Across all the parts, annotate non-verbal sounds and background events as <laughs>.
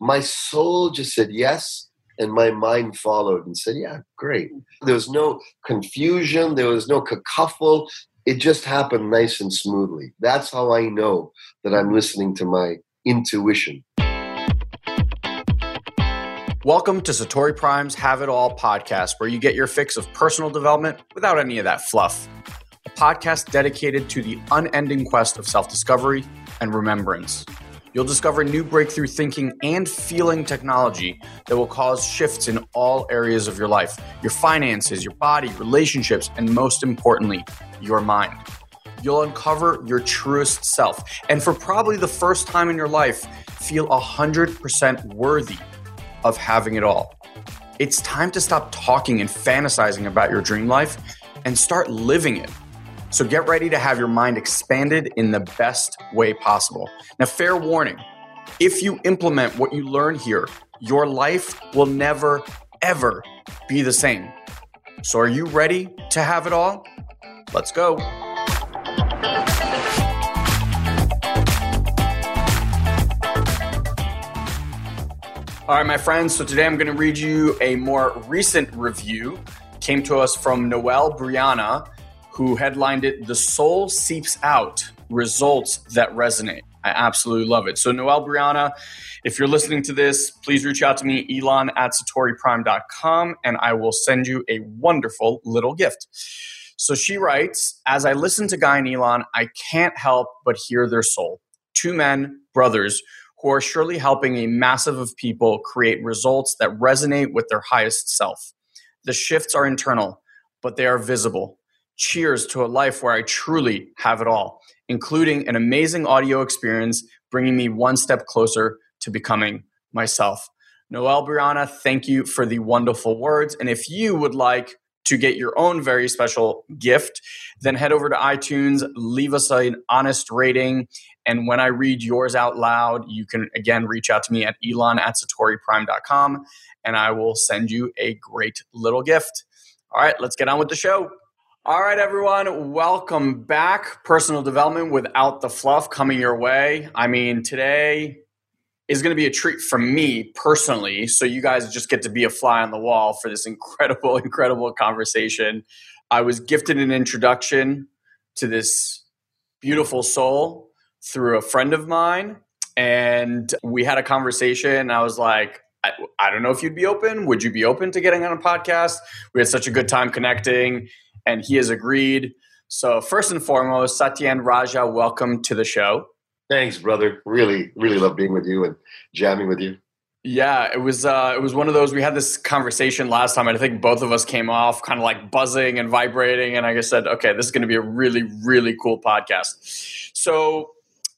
my soul just said yes and my mind followed and said yeah great there was no confusion there was no cacophony it just happened nice and smoothly that's how i know that i'm listening to my intuition Welcome to Satori Prime's Have It All podcast, where you get your fix of personal development without any of that fluff. A podcast dedicated to the unending quest of self discovery and remembrance. You'll discover new breakthrough thinking and feeling technology that will cause shifts in all areas of your life your finances, your body, relationships, and most importantly, your mind. You'll uncover your truest self, and for probably the first time in your life, feel 100% worthy of having it all. It's time to stop talking and fantasizing about your dream life and start living it. So get ready to have your mind expanded in the best way possible. Now, fair warning if you implement what you learn here, your life will never, ever be the same. So, are you ready to have it all? Let's go. All right, my friends. So today I'm going to read you a more recent review. Came to us from Noel Brianna, who headlined it "The Soul Seeps Out: Results That Resonate." I absolutely love it. So Noel Brianna, if you're listening to this, please reach out to me, Elon at satoriprime.com, and I will send you a wonderful little gift. So she writes, as I listen to Guy and Elon, I can't help but hear their soul. Two men, brothers who are surely helping a massive of people create results that resonate with their highest self. The shifts are internal, but they are visible. Cheers to a life where I truly have it all, including an amazing audio experience, bringing me one step closer to becoming myself. Noel Brianna, thank you for the wonderful words. And if you would like to get your own very special gift, then head over to iTunes, leave us an honest rating. And when I read yours out loud, you can again reach out to me at elon at satoriprime.com and I will send you a great little gift. All right, let's get on with the show. All right, everyone, welcome back. Personal development without the fluff coming your way. I mean, today is going to be a treat for me personally. So you guys just get to be a fly on the wall for this incredible, <laughs> incredible conversation. I was gifted an introduction to this beautiful soul through a friend of mine. And we had a conversation. I was like, I, I don't know if you'd be open. Would you be open to getting on a podcast? We had such a good time connecting, and he has agreed. So, first and foremost, Satyen Raja, welcome to the show. Thanks, brother. Really, really love being with you and jamming with you. Yeah, it was uh, it was one of those. We had this conversation last time, and I think both of us came off kind of like buzzing and vibrating. And I just said, okay, this is going to be a really, really cool podcast. So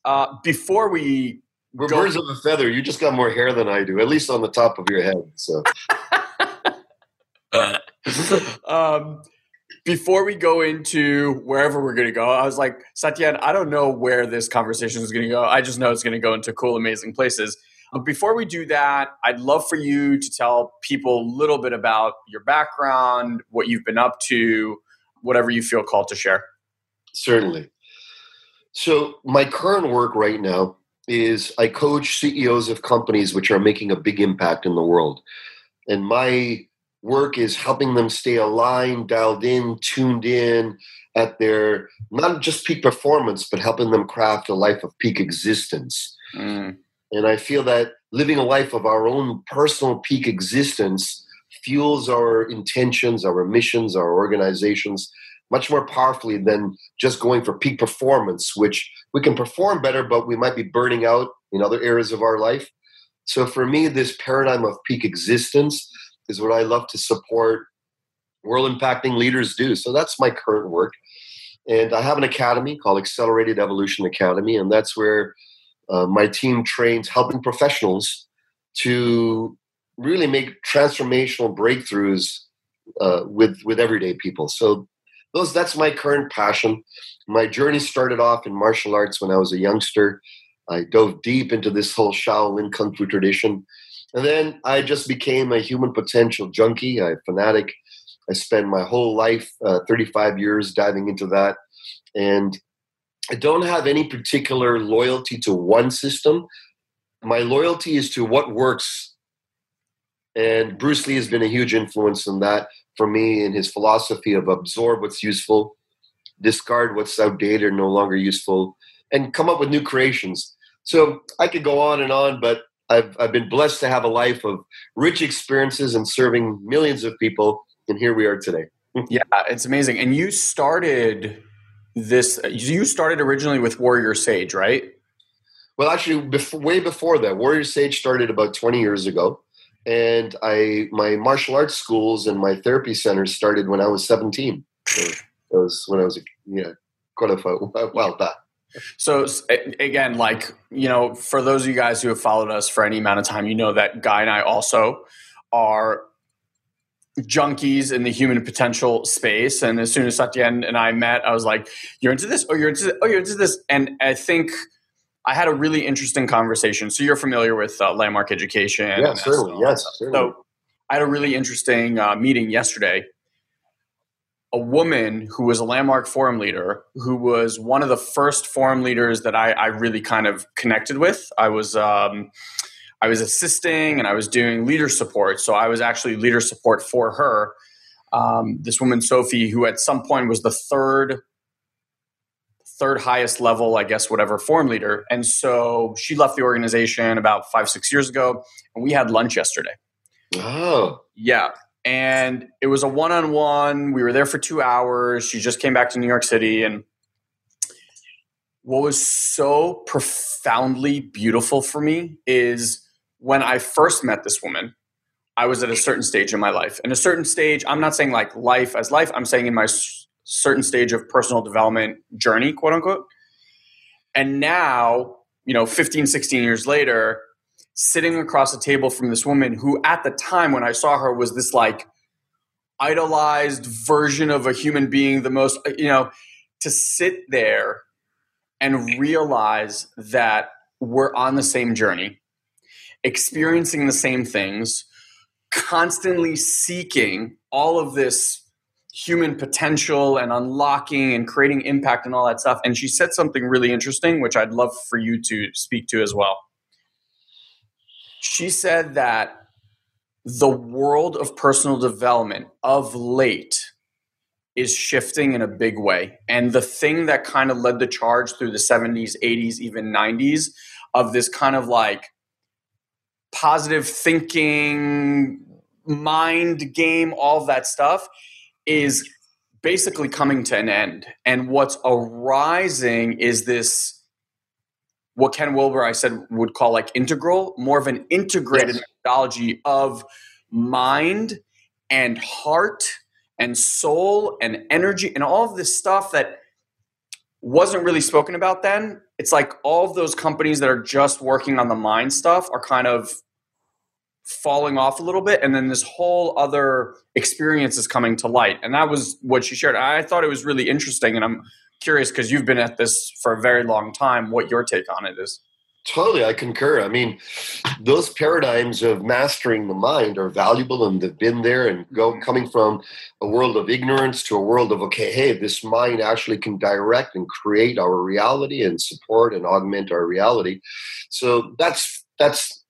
uh, before we we're go- birds of a feather, you just got more hair than I do, at least on the top of your head. So. <laughs> um, before we go into wherever we're going to go, I was like, Satyen, I don't know where this conversation is going to go. I just know it's going to go into cool, amazing places. But before we do that, I'd love for you to tell people a little bit about your background, what you've been up to, whatever you feel called to share. Certainly. So, my current work right now is I coach CEOs of companies which are making a big impact in the world. And my work is helping them stay aligned, dialed in, tuned in at their not just peak performance, but helping them craft a life of peak existence. Mm. And I feel that living a life of our own personal peak existence fuels our intentions, our missions, our organizations much more powerfully than just going for peak performance, which we can perform better, but we might be burning out in other areas of our life. So for me, this paradigm of peak existence is what I love to support world impacting leaders do. So that's my current work. And I have an academy called Accelerated Evolution Academy, and that's where uh, my team trains helping professionals to really make transformational breakthroughs uh, with with everyday people. So those that's my current passion. My journey started off in martial arts when I was a youngster. I dove deep into this whole Shaolin Kung Fu tradition and then I just became a human potential junkie, a fanatic. I spent my whole life, uh, 35 years, diving into that. And I don't have any particular loyalty to one system. my loyalty is to what works. And Bruce Lee has been a huge influence in that for me in his philosophy of absorb what's useful, discard what's outdated or no longer useful, and come up with new creations. So I could go on and on, but I've, I've been blessed to have a life of rich experiences and serving millions of people. And here we are today. <laughs> yeah, it's amazing. And you started this, you started originally with Warrior Sage, right? Well, actually, before, way before that, Warrior Sage started about 20 years ago. And I, my martial arts schools and my therapy centers started when I was 17. So it was when I was, a, yeah, quite a while back. So again, like you know, for those of you guys who have followed us for any amount of time, you know that Guy and I also are junkies in the human potential space. And as soon as Satyen and I met, I was like, "You're into this? Oh, you're into this? Oh, you're into this?" And I think I had a really interesting conversation. So you're familiar with uh, landmark education? Yeah, certainly. Yes, certainly. So I had a really interesting uh, meeting yesterday a woman who was a landmark forum leader who was one of the first forum leaders that I, I really kind of connected with. I was um, I was assisting and I was doing leader support. So I was actually leader support for her. Um, this woman Sophie, who at some point was the third third highest level, I guess, whatever forum leader. And so she left the organization about five, six years ago, and we had lunch yesterday. Oh. Yeah and it was a one-on-one. We were there for two hours. She just came back to new york city. And what was so profoundly beautiful for me is when i first met this woman i was at a certain stage in my life. And a certain stage i'm not saying like life as life. I'm saying in my certain stage of personal development journey quote unquote. And now you know 15 16 years later sitting across a table from this woman who at the time when I saw her was this like idolized version of a human being, the most, uh, you know, to sit there and realize that we're on the same journey, experiencing the same things, constantly seeking all of this human potential and unlocking and creating impact and all that stuff. And she said something really interesting, which I'd love for you to speak to as well she said that the world of personal development of late is shifting in a big way. And the thing that kind of led the charge through the 70s, 80s, even 90s of this kind of like positive thinking, mind game, all that stuff is basically coming to an end. And what's arising is this what Ken Wilber I said would call like integral, more of an integrated yes. methodology of mind and heart and soul and energy and all of this stuff that wasn't really spoken about then. It's like all of those companies that are just working on the mind stuff are kind of falling off a little bit and then this whole other experience is coming to light and that was what she shared i thought it was really interesting and i'm curious because you've been at this for a very long time what your take on it is totally i concur i mean those paradigms of mastering the mind are valuable and they've been there and go mm-hmm. coming from a world of ignorance to a world of okay hey this mind actually can direct and create our reality and support and augment our reality so that's that's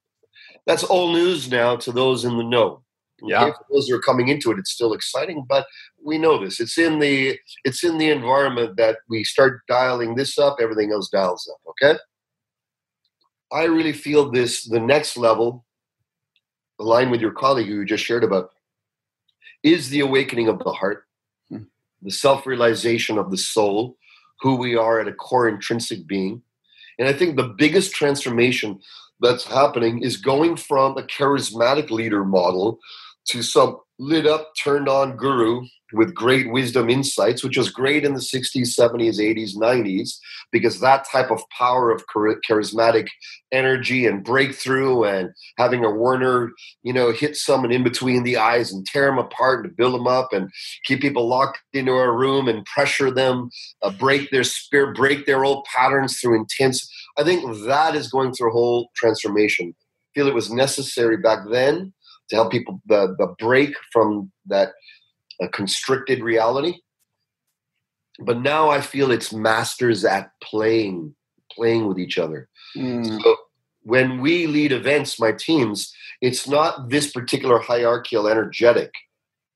that's all news now to those in the know yeah. Okay, for those who are coming into it, it's still exciting, but we know this. It's in the it's in the environment that we start dialing this up, everything else dials up. Okay. I really feel this the next level, aligned with your colleague who you just shared about, is the awakening of the heart, hmm. the self-realization of the soul, who we are at a core intrinsic being. And I think the biggest transformation that's happening is going from a charismatic leader model to some lit up, turned on guru with great wisdom insights, which was great in the 60s, 70s, 80s, 90s, because that type of power of charismatic energy and breakthrough and having a Werner, you know, hit someone in between the eyes and tear them apart and build them up and keep people locked into a room and pressure them, uh, break their spirit, break their old patterns through intense. I think that is going through a whole transformation. I feel it was necessary back then to help people the, the break from that uh, constricted reality. But now I feel it's masters at playing, playing with each other. Mm. So when we lead events, my teams, it's not this particular hierarchical energetic.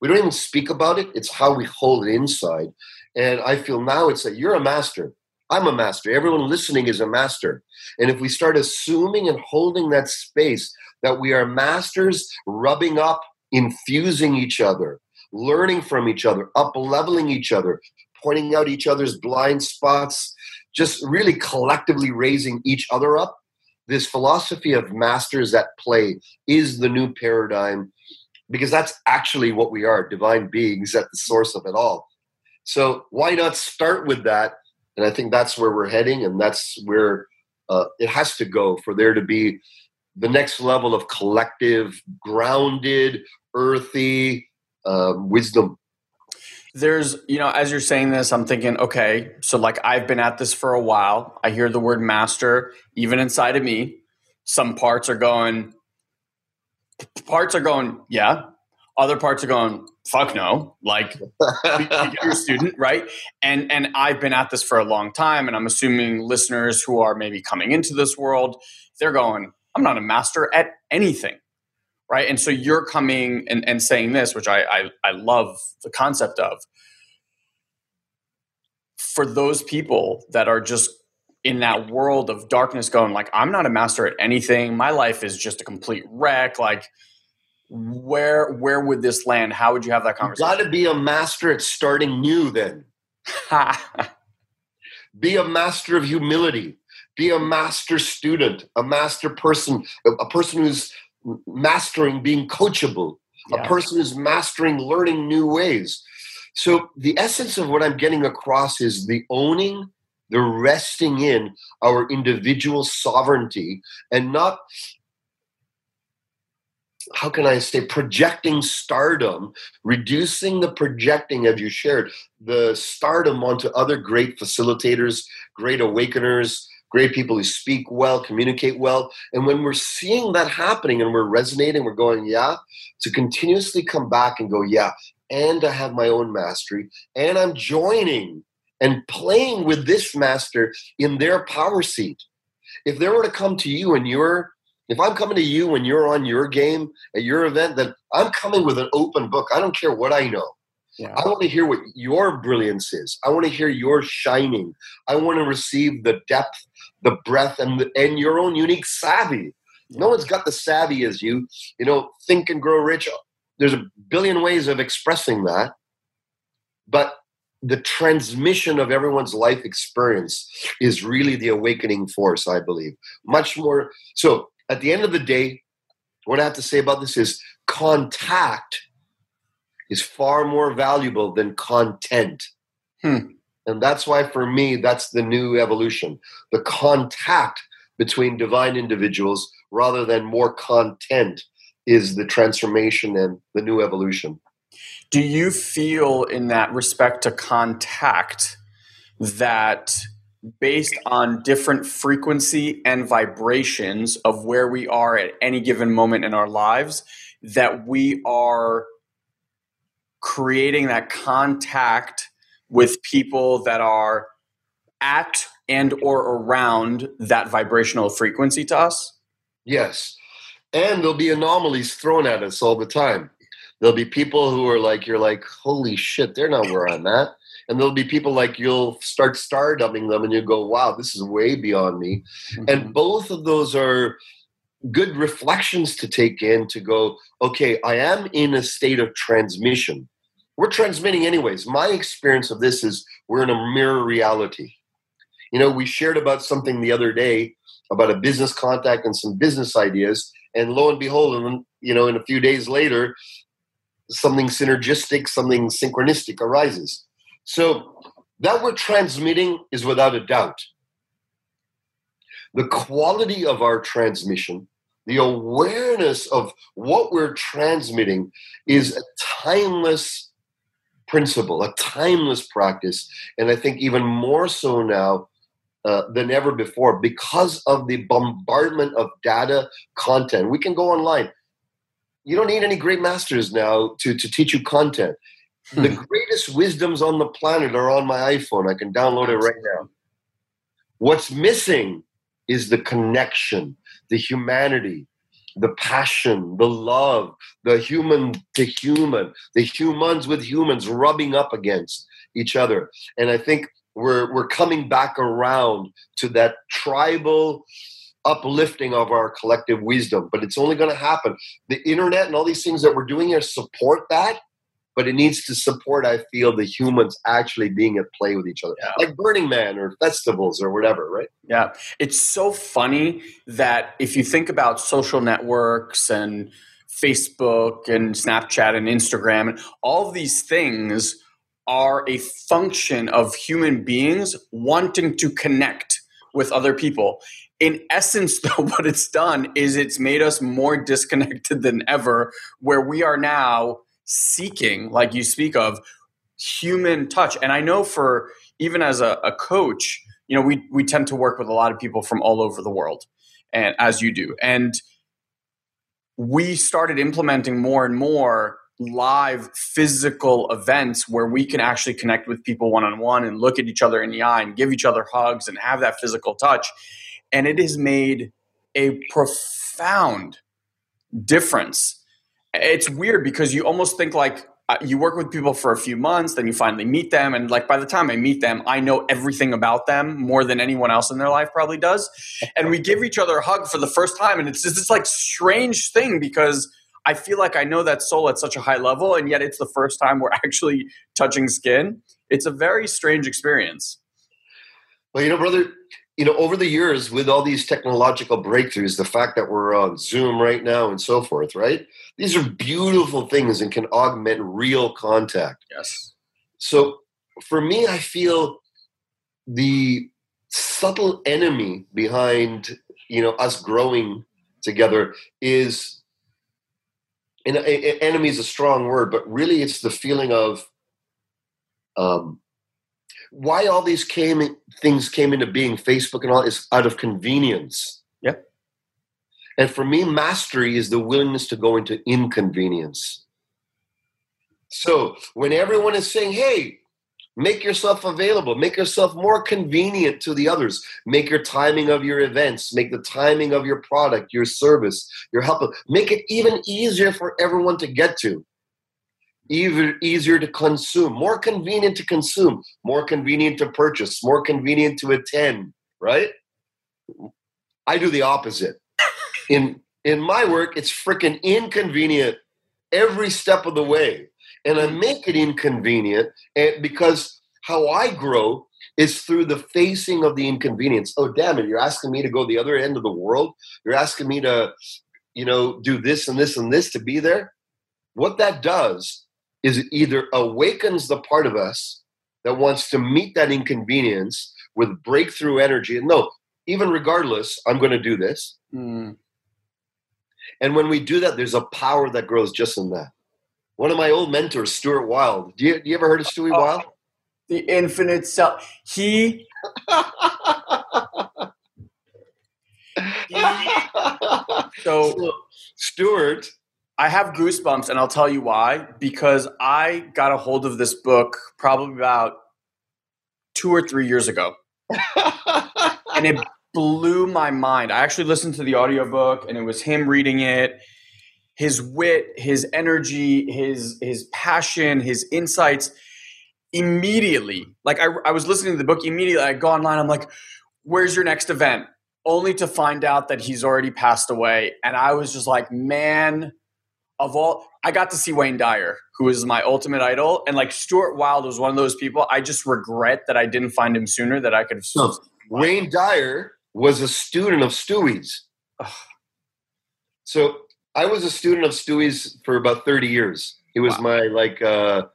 We don't even speak about it. It's how we hold it inside. And I feel now it's that you're a master. I'm a master. Everyone listening is a master. And if we start assuming and holding that space that we are masters, rubbing up, infusing each other, learning from each other, up leveling each other, pointing out each other's blind spots, just really collectively raising each other up. This philosophy of masters at play is the new paradigm because that's actually what we are divine beings at the source of it all. So, why not start with that? And I think that's where we're heading, and that's where uh, it has to go for there to be the next level of collective, grounded, earthy um, wisdom. There's you know as you're saying this i'm thinking okay so like i've been at this for a while. I hear the word master even inside of me. Some parts are going parts are going yeah. Other parts are going fuck no. Like <laughs> you're a student right? And and i've been at this for a long time and i'm assuming listeners who are maybe coming into this world they're going i'm not a master at anything right? And so you're coming and, and saying this, which I, I, I love the concept of. For those people that are just in that world of darkness, going like, I'm not a master at anything. My life is just a complete wreck. Like, where where would this land? How would you have that conversation? You Got to be a master at starting new. Then, <laughs> be a master of humility. Be a master student, a master person, a person who's mastering being coachable, yeah. a person who's mastering learning new ways. So, the essence of what I'm getting across is the owning, the resting in our individual sovereignty and not how can I say, projecting stardom, reducing the projecting, as you shared, the stardom onto other great facilitators, great awakeners, great people who speak well, communicate well. And when we're seeing that happening and we're resonating, we're going, yeah, to continuously come back and go, yeah, and I have my own mastery, and I'm joining and playing with this master in their power seat. If they were to come to you and you're if I'm coming to you when you're on your game at your event, then I'm coming with an open book. I don't care what I know. Yeah. I want to hear what your brilliance is. I want to hear your shining. I want to receive the depth the breadth and the, and your own unique savvy. No one's got the savvy as you. You know, think and grow rich. There's a billion ways of expressing that, but the transmission of everyone's life experience is really the awakening force, I believe. Much more. So, at the end of the day, what I have to say about this is contact is far more valuable than content. Hmm. And that's why, for me, that's the new evolution the contact between divine individuals rather than more content is the transformation and the new evolution. Do you feel, in that respect to contact, that based on different frequency and vibrations of where we are at any given moment in our lives, that we are creating that contact with people that are at and or around that vibrational frequency to us? Yes. And there'll be anomalies thrown at us all the time. There'll be people who are like, you're like, holy shit, they're not where I'm at. And there'll be people like you'll start star dubbing them and you go, wow, this is way beyond me. Mm-hmm. And both of those are good reflections to take in to go, okay, I am in a state of transmission we're transmitting anyways. My experience of this is we're in a mirror reality. You know, we shared about something the other day about a business contact and some business ideas, and lo and behold, and you know, in a few days later, something synergistic, something synchronistic arises. So that we're transmitting is without a doubt. The quality of our transmission, the awareness of what we're transmitting is a timeless principle, a timeless practice, and I think even more so now uh, than ever before because of the bombardment of data content. We can go online. You don't need any great masters now to, to teach you content. Hmm. The greatest wisdoms on the planet are on my iPhone. I can download it right now. What's missing is the connection, the humanity, the passion, the love, the human to human, the humans with humans rubbing up against each other. And I think we're we're coming back around to that tribal uplifting of our collective wisdom but it's only going to happen the internet and all these things that we're doing here support that but it needs to support i feel the humans actually being at play with each other yeah. like burning man or festivals or whatever right yeah it's so funny that if you think about social networks and facebook and snapchat and instagram and all these things are a function of human beings wanting to connect with other people. In essence, <laughs> though, what it's done is it's made us more disconnected than ever, where we are now seeking, like you speak of, human touch. And I know for even as a, a coach, you know, we, we tend to work with a lot of people from all over the world, and as you do. And we started implementing more and more live physical events where we can actually connect with people one on one and look at each other in the eye and give each other hugs and have that physical touch. And it has made a profound difference. It's weird because you almost think like uh, you work with people for a few months, then you finally meet them. And like by the time I meet them, I know everything about them more than anyone else in their life probably does. And we give each other a hug for the first time. And it's just this like strange thing because I feel like I know that soul at such a high level, and yet it's the first time we're <laughs> actually touching skin. It's a very strange experience. Well, you know, brother, you know, over the years with all these technological breakthroughs, the fact that we're on Zoom right now and so forth, right? These are beautiful things and can augment real contact. Yes. So for me, I feel the subtle enemy behind, you know, us growing together is and enemy is a strong word, but really it's the feeling of um, why all these came things came into being. Facebook and all is out of convenience. Yep. And for me, mastery is the willingness to go into inconvenience. So when everyone is saying, "Hey, Make yourself available. Make yourself more convenient to the others. Make your timing of your events. Make the timing of your product, your service, your help. Make it even easier for everyone to get to. Even easier to consume. More convenient to consume. More convenient to purchase. More convenient to attend. Right? I do the opposite. In in my work, it's freaking inconvenient every step of the way and I make it inconvenient and because how I grow is through the facing of the inconvenience. Oh, damn it, you're asking me to go the other end of the world. You're asking me to, you know, do this and this and this to be there. What that does is it either awakens the part of us that wants to meet that inconvenience with breakthrough energy. And no, even regardless, I'm going to do this. Mm. And when we do that, there's a power that grows just in that one of my old mentors, Stuart Wilde. Do you, you ever heard of Stuart oh, Wilde? The infinite self. He. <laughs> so, Stuart. I have goosebumps, and I'll tell you why. Because I got a hold of this book probably about two or three years ago. <laughs> and it blew my mind. I actually listened to the audiobook, and it was him reading it his wit, his energy, his his passion, his insights immediately. Like I, I was listening to the book immediately. I go online. I'm like, "Where's your next event?" Only to find out that he's already passed away. And I was just like, "Man, of all." I got to see Wayne Dyer, who is my ultimate idol, and like Stuart Wilde was one of those people. I just regret that I didn't find him sooner. That I could have. No, Wayne Dyer was a student of Stewie's. So I was a student of Stewie's for about 30 years. He was wow. my like uh,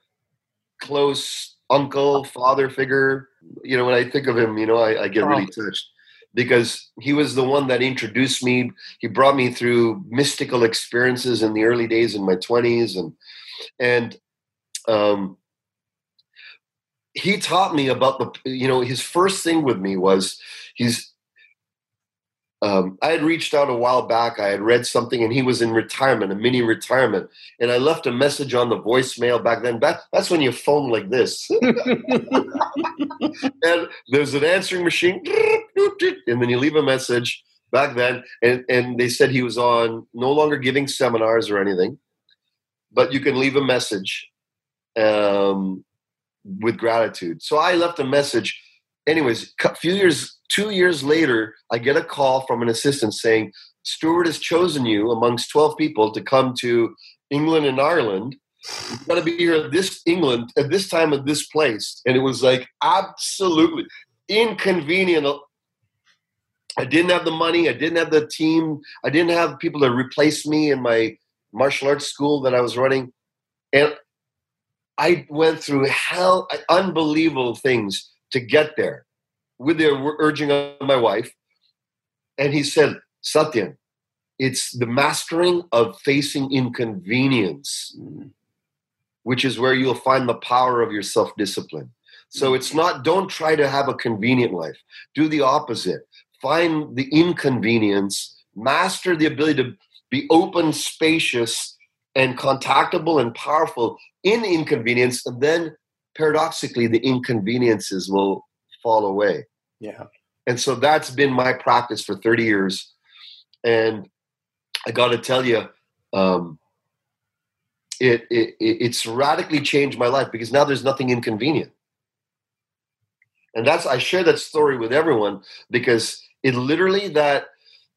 close uncle, father figure. You know, when I think of him, you know, I, I get really oh. touched because he was the one that introduced me. He brought me through mystical experiences in the early days in my 20s, and and um, he taught me about the. You know, his first thing with me was he's um, I had reached out a while back. I had read something, and he was in retirement, a mini retirement, and I left a message on the voicemail back then. Back, that's when you phone like this, <laughs> and there's an answering machine, and then you leave a message. back then, and and they said he was on no longer giving seminars or anything, but you can leave a message um, with gratitude. So I left a message. Anyways, a few years, two years later, I get a call from an assistant saying Stuart has chosen you amongst twelve people to come to England and Ireland. You've got to be here at this England at this time at this place, and it was like absolutely inconvenient I didn't have the money. I didn't have the team. I didn't have people to replace me in my martial arts school that I was running. And I went through hell, unbelievable things to get there with the urging of my wife. And he said, Satyen, it's the mastering of facing inconvenience, which is where you'll find the power of your self discipline. So it's not, don't try to have a convenient life. Do the opposite find the inconvenience, master the ability to be open, spacious, and contactable and powerful in inconvenience, and then paradoxically, the inconveniences will fall away. Yeah. And so that's been my practice for 30 years. And I got to tell you, um, it, it, it's radically changed my life because now there's nothing inconvenient. And that's I share that story with everyone because it literally that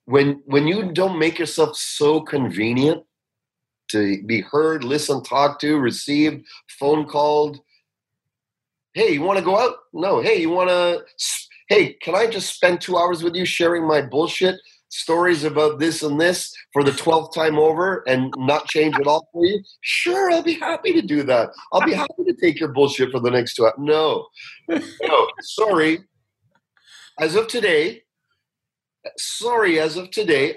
when when you don't make yourself so convenient to be heard, listened, talked to, received, phone called. Hey, you want to go out? No. Hey, you want to? Hey, can I just spend two hours with you sharing my bullshit stories about this and this for the twelfth time over and not change it all for you? Sure, I'll be happy to do that. I'll be happy to take your bullshit for the next two hours. No, no, sorry. As of today, sorry, as of today,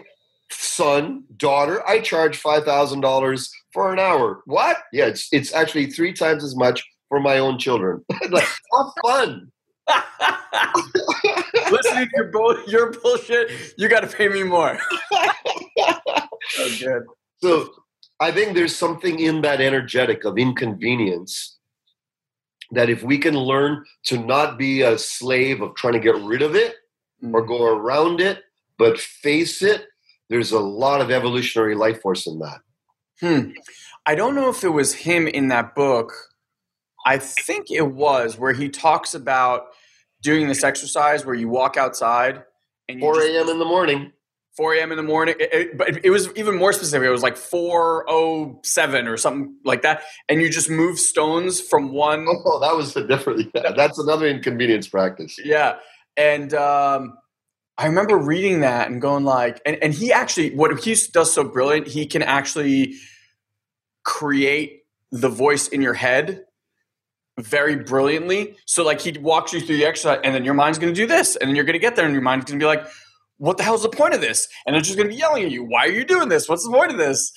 son, daughter, I charge five thousand dollars for an hour. What? Yeah, it's it's actually three times as much for my own children. <laughs> like, have fun. <laughs> Listening to your, bull- your bullshit, you got to pay me more. so <laughs> good. So I think there's something in that energetic of inconvenience that if we can learn to not be a slave of trying to get rid of it, mm. or go around it, but face it. There's a lot of evolutionary life force in that. Hmm. I don't know if it was him in that book. I think it was where he talks about doing this exercise where you walk outside and 4 a.m. in the morning. 4 a.m. in the morning. It, it, but it was even more specific. It was like 407 or something like that. And you just move stones from one. Oh, that was a different. Yeah, that's another inconvenience practice. Yeah. And um, I remember reading that and going like, and, and he actually, what he does so brilliant, he can actually create the voice in your head very brilliantly. So like he walks you through the exercise and then your mind's going to do this and then you're going to get there and your mind's going to be like, what the hell's the point of this? And it's just going to be yelling at you. Why are you doing this? What's the point of this?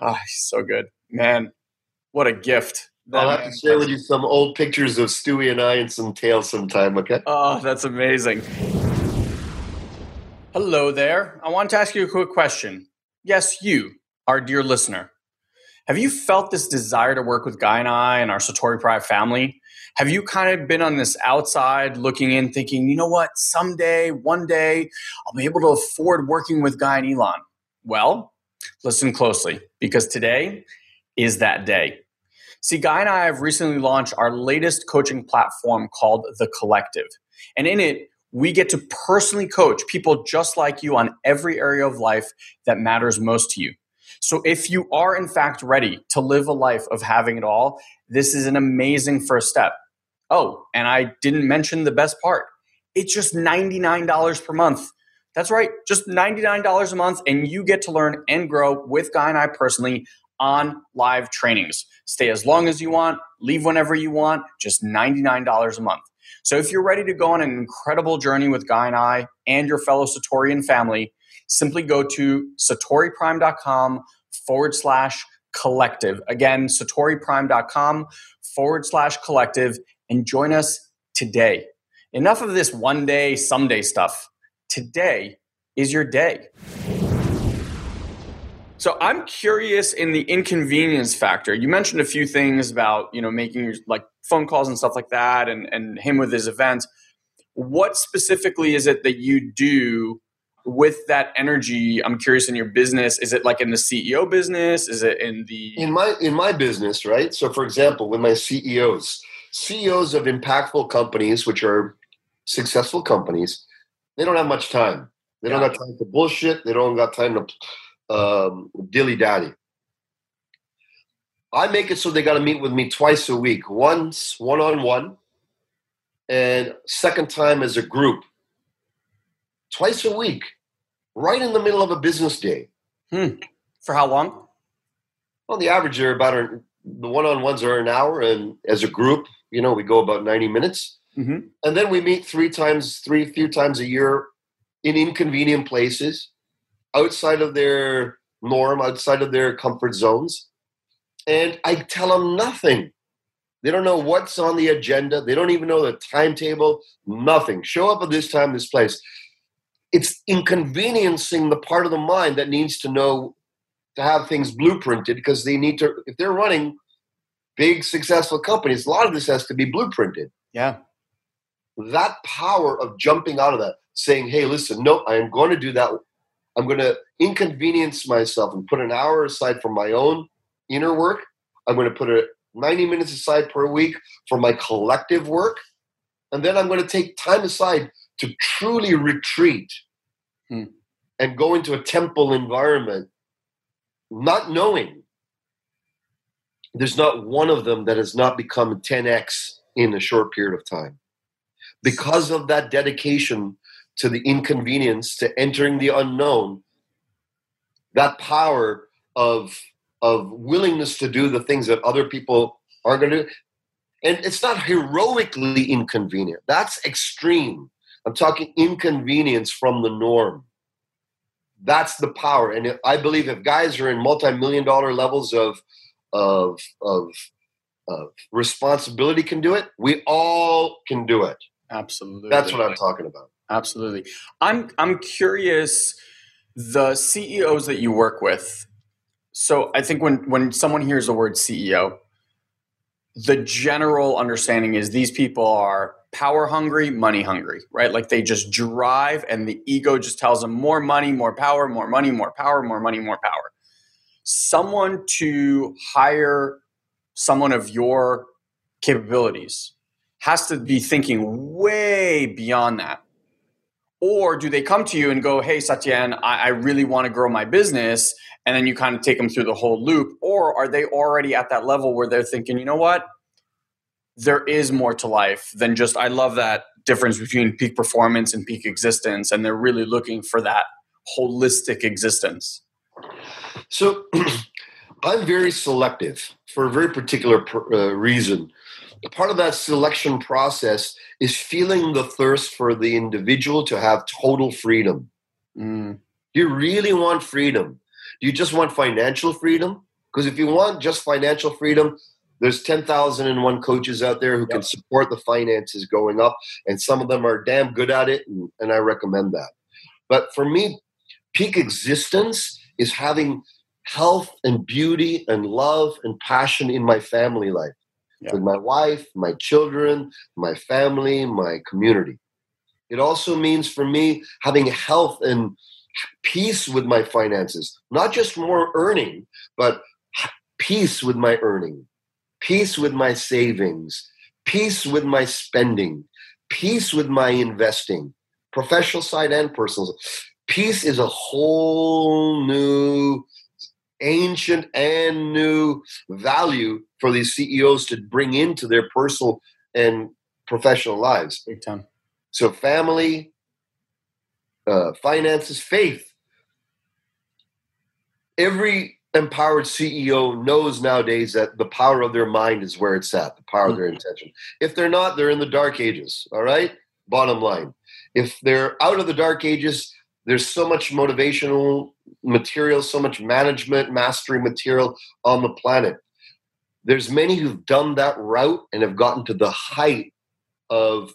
Oh, he's so good, man. What a gift. I'll have to share with you some old pictures of Stewie and I and some tales sometime, okay? Oh, that's amazing. Hello there. I want to ask you a quick question. Yes, you, our dear listener. Have you felt this desire to work with Guy and I and our Satori Prime family? Have you kind of been on this outside looking in, thinking, you know what, someday, one day, I'll be able to afford working with Guy and Elon? Well, listen closely because today is that day. See, Guy and I have recently launched our latest coaching platform called The Collective. And in it, we get to personally coach people just like you on every area of life that matters most to you. So if you are in fact ready to live a life of having it all, this is an amazing first step. Oh, and I didn't mention the best part. It's just $99 per month. That's right, just $99 a month, and you get to learn and grow with Guy and I personally on live trainings. Stay as long as you want, leave whenever you want, just $99 a month. So if you're ready to go on an incredible journey with Guy and I and your fellow Satorian family, simply go to satoriprime.com forward slash collective. Again, satoriprime.com forward slash collective and join us today. Enough of this one day, someday stuff. Today is your day. So I'm curious in the inconvenience factor. You mentioned a few things about, you know, making like phone calls and stuff like that and, and him with his events. What specifically is it that you do with that energy, I'm curious in your business, is it like in the CEO business? Is it in the in my in my business, right? So for example, with my CEOs, CEOs of impactful companies, which are successful companies, they don't have much time. They don't Yeah. have time to bullshit. They don't got time to um, dilly dally. I make it so they got to meet with me twice a week, once one on one, and second time as a group. Twice a week, right in the middle of a business day. for how long? On the average, they're about the one on ones are an hour, and as a group, you know, we go about ninety minutes, Mm-hmm. and then we meet three times, three few times a year, in inconvenient places, outside of their norm, outside of their comfort zones, and I tell them nothing. They don't know what's on the agenda. They don't even know the timetable. Nothing. Show up at this time, this place. It's inconveniencing the part of the mind that needs to know to have things blueprinted because they need to. If they're running big successful companies, a lot of this has to be blueprinted. Yeah. That power of jumping out of that, saying, "Hey, listen, no, I am going to do that. I'm going to inconvenience myself and put an hour aside for my own inner work. I'm going to put a 90 minutes aside per week for my collective work, and then I'm going to take time aside to truly retreat Hmm. and go into a temple environment, not knowing." There's not one of them that has not become 10x in a short period of time because of that dedication to the inconvenience to entering the unknown that power of of willingness to do the things that other people aren't going to do and it's not heroically inconvenient that's extreme i'm talking inconvenience from the norm that's the power and i believe if guys are in multi-million dollar levels of of of of responsibility can do it we all can do it Absolutely. that's what i'm talking about Absolutely. I'm I'm curious the CEOs that you work with. So I think when when someone hears the word CEO, the general understanding is these people are power hungry, money hungry, right? Like they just drive and the ego just tells them more money, more power, more money, more power, more money, more power. Someone to hire someone of your capabilities has to be thinking way beyond that or do they come to you and go, "Hey, Satyen, I, I really want to grow my business," and then you kind of take them through the whole loop, or are they already at that level where they're thinking, "You know what? There is more to life than just I love that difference between peak performance and peak existence," and they're really looking for that holistic existence. So <clears throat> I'm very selective for a very particular uh, reason. Part of that selection process is feeling the thirst for the individual to have total freedom. Mm, Do you really want freedom? Do you just want financial freedom? Because if you want just financial freedom, there's 10,001 coaches out there who can support the finances going up, and some of them are damn good at it, and, and I recommend that. But for me, peak existence is having health and beauty and love and passion in my family life Yeah. with my wife, my children, my family, my community. It also means for me having health and peace with my finances, not just more earning, but peace with my earning, peace with my savings, peace with my spending, peace with my investing, professional side and personal. Peace is a whole new, ancient and new value for these CEOs to bring into their personal and professional lives. big time. So, family, uh, finances, faith. Every empowered CEO knows nowadays that the power of their mind is where it's at, the power of their intention. If they're not, they're in the dark ages. All right? Bottom line. If they're out of the dark ages, there's so much motivational material, so much management, mastery material on the planet. There's many who've done that route and have gotten to the height of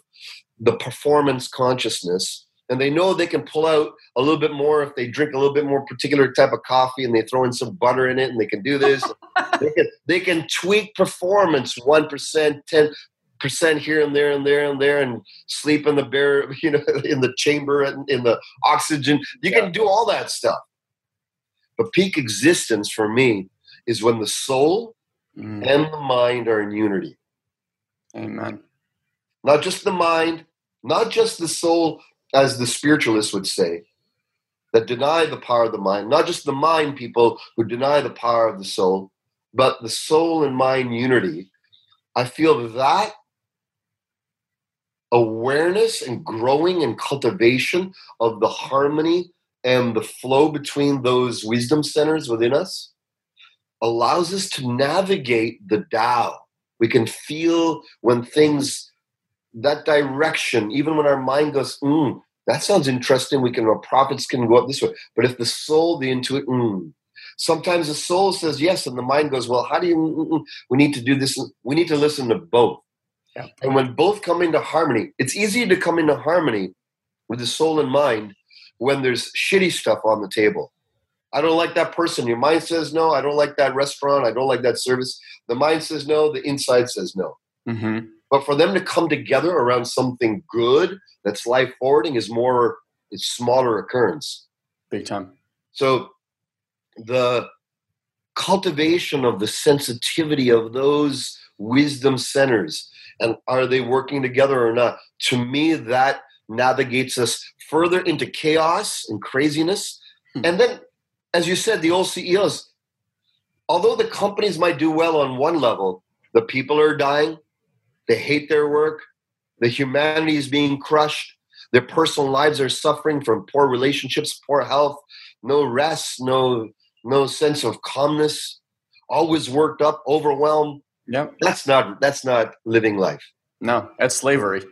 the performance consciousness and they know they can pull out a little bit more if they drink a little bit more particular type of coffee and they throw in some butter in it and they can do this <laughs> they, can, they can tweak performance 1% 10 percent here and there and there and there and sleep in the bear, <laughs> you know, in the chamber and in the oxygen. You yeah. can do all that stuff. But peak existence for me is when the soul mm. and the mind are in unity. Amen. Not just the mind, not just the soul, as the spiritualists would say, that deny the power of the mind, not just the mind people who deny the power of the soul, but the soul and mind unity. I feel that awareness and growing and cultivation of the harmony and the flow between those wisdom centers within us allows us to navigate the Tao. We can feel when things, that direction, even when our mind goes, mm, that sounds interesting. We can, our profits can go up this way. But if the soul, the intuit, mm, sometimes the soul says yes, and the mind goes, well, how do you, mm, mm, we need to do this. We need to listen to both. Yeah. And when both come into harmony, it's easier to come into harmony with the soul and mind when there's shitty stuff on the table. I don't like that person. Your mind says no. I don't like that restaurant. I don't like that service. The mind says no. The inside says no. Mm-hmm. But for them to come together around something good that's life forwarding is more, it's smaller occurrence. Big time. So the cultivation of the sensitivity of those wisdom centers and are they working together or not? To me, that navigates us further into chaos and craziness. Hmm. And then, as you said, the old CEOs, although the companies might do well on one level, the people are dying, they hate their work, the humanity is being crushed, their personal lives are suffering from poor relationships, poor health, no rest, no no sense of calmness, always worked up, overwhelmed. Yep. That's not that's not living life. No, that's slavery.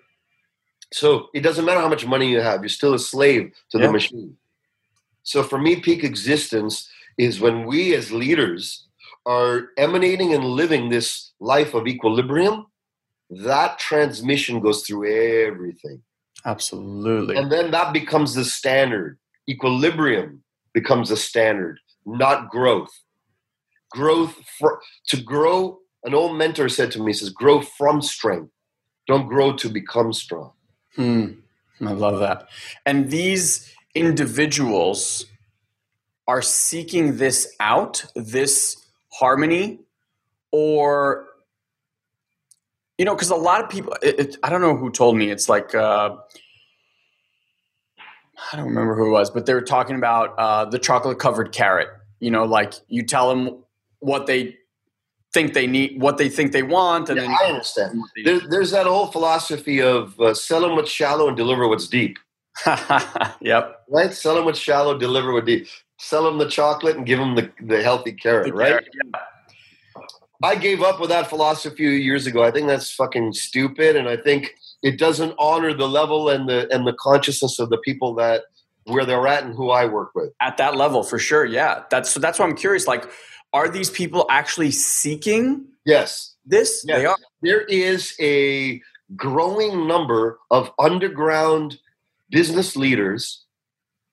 So it doesn't matter how much money you have, you're still a slave to yep. the machine. So for me, peak existence is when we as leaders are emanating and living this life of equilibrium, that transmission goes through everything. Absolutely. And then that becomes the standard. Equilibrium becomes a standard, not growth. Growth for, to grow an old mentor said to me, he says, grow from strength. Don't grow to become strong. Hmm. I love that. And these individuals are seeking this out, this harmony, or, you know, because a lot of people, it, it, I don't know who told me, it's like, uh, I don't remember who it was, but they were talking about uh, the chocolate covered carrot. You know, like you tell them what they think they need what they think they want and yeah, then i understand. there, there's that whole philosophy of uh, sell them what's shallow and deliver what's deep. <laughs> Yep. Right? Sell them what's shallow deliver what's deep. Sell them the chocolate and give them the, the healthy carrot the right? carrot, yeah. i gave up with that philosophy years ago. I think that's fucking stupid and i think it doesn't honor the level and the and the consciousness of the people that where they're at and who i work with. At that level for sure yeah. That's that's why i'm curious like are these people actually seeking yes. this? Yes. they are. There is a growing number of underground business leaders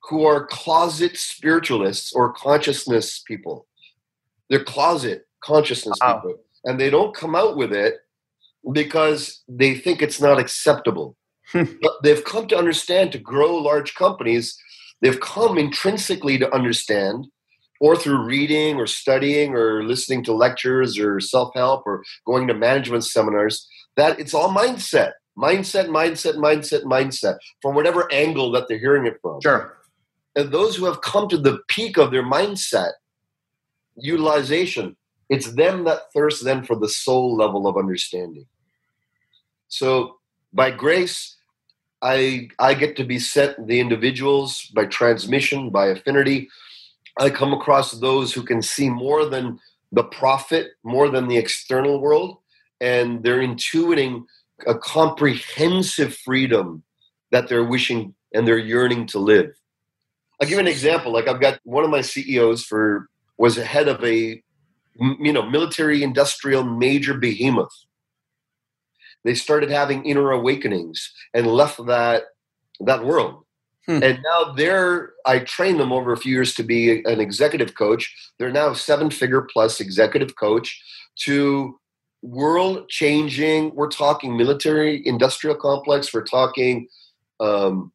who are closet spiritualists or consciousness people. They're closet consciousness wow. people and they don't come out with it because they think it's not acceptable. Hmm. But they've come to understand to grow large companies they've come intrinsically to understand or through reading or studying or listening to lectures or self-help or going to management seminars that it's all mindset mindset mindset mindset mindset from whatever angle that they're hearing it from. Sure. And those who have come to the peak of their mindset utilization it's them that thirst then for the soul level of understanding. So by grace i i get to be sent the individuals by transmission by affinity I come across those who can see more than the profit, more than the external world, and they're intuiting a comprehensive freedom that they're wishing and they're yearning to live. I'll give an example. Like I've got one of my CEOs for was head of a you know military industrial major behemoth. They started having inner awakenings and left that that world Hmm. And now they're, I trained them over a few years to be an executive coach. They're now seven figure plus executive coach to world changing. We're talking military industrial complex. We're talking um,